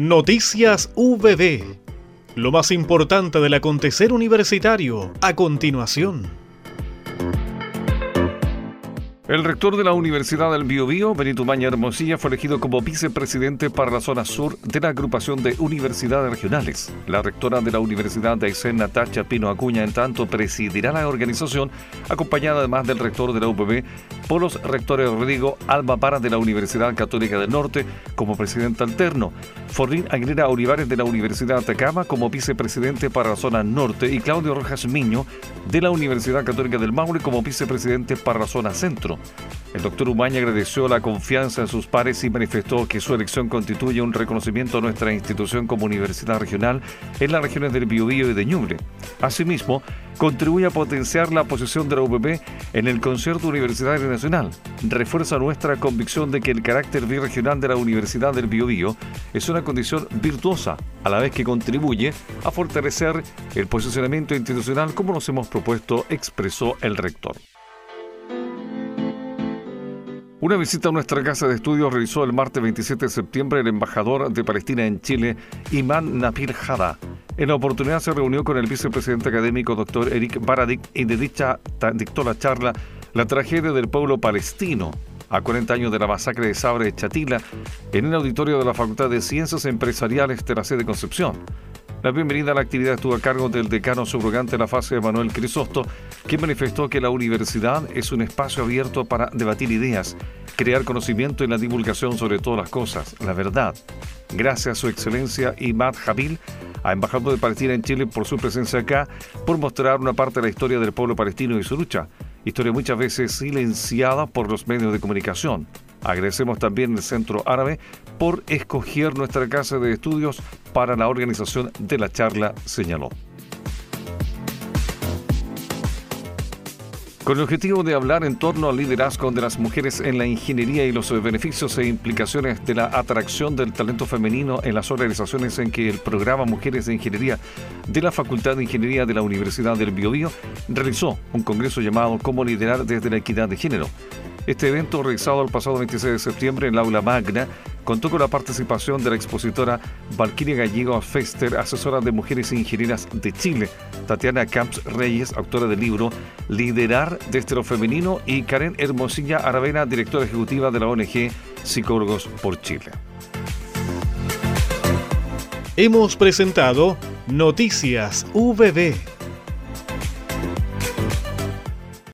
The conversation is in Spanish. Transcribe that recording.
Noticias VB. Lo más importante del acontecer universitario a continuación. El rector de la Universidad del Biobío, Benito Maña Hermosilla, fue elegido como vicepresidente para la zona sur de la agrupación de universidades regionales. La rectora de la Universidad de Aysén, Natacha Pino Acuña, en tanto, presidirá la organización, acompañada además del rector de la UPB, por los rectores Rodrigo Alba Para de la Universidad Católica del Norte como presidente alterno, Forrín Aguilera Olivares de la Universidad Atacama como vicepresidente para la zona norte y Claudio Rojas Miño de la Universidad Católica del Maule como vicepresidente para la zona centro. El doctor Umaña agradeció la confianza en sus pares y manifestó que su elección constituye un reconocimiento a nuestra institución como universidad regional en las regiones del Biobío y de Ñuble. Asimismo, contribuye a potenciar la posición de la UPP en el concierto universitario nacional. Refuerza nuestra convicción de que el carácter birregional de la Universidad del Biobío es una condición virtuosa, a la vez que contribuye a fortalecer el posicionamiento institucional como nos hemos propuesto, expresó el rector. Una visita a nuestra casa de estudios realizó el martes 27 de septiembre el embajador de Palestina en Chile, Imán Napir Hada. En la oportunidad se reunió con el vicepresidente académico doctor Eric Baradik y de dicha dictó la charla La tragedia del pueblo palestino, a 40 años de la masacre de Sabre de Chatila, en el auditorio de la Facultad de Ciencias Empresariales de la sede Concepción. La bienvenida a la actividad estuvo a cargo del decano subrogante de la fase Manuel Crisosto, quien manifestó que la universidad es un espacio abierto para debatir ideas, crear conocimiento y la divulgación sobre todas las cosas, la verdad. Gracias a su excelencia Imad Jabil, a embajador de Palestina en Chile por su presencia acá, por mostrar una parte de la historia del pueblo palestino y su lucha, historia muchas veces silenciada por los medios de comunicación. Agradecemos también al Centro Árabe por escoger nuestra casa de estudios para la organización de la charla, señaló. Con el objetivo de hablar en torno al liderazgo de las mujeres en la ingeniería y los beneficios e implicaciones de la atracción del talento femenino en las organizaciones en que el programa Mujeres de Ingeniería de la Facultad de Ingeniería de la Universidad del Biobío realizó un congreso llamado Cómo liderar desde la equidad de género. Este evento, realizado el pasado 26 de septiembre en la aula magna, contó con la participación de la expositora Valquiria Gallego Fester, asesora de mujeres ingenieras de Chile, Tatiana Camps Reyes, autora del libro Liderar desde lo femenino, y Karen Hermosilla Aravena, directora ejecutiva de la ONG Psicólogos por Chile. Hemos presentado Noticias VB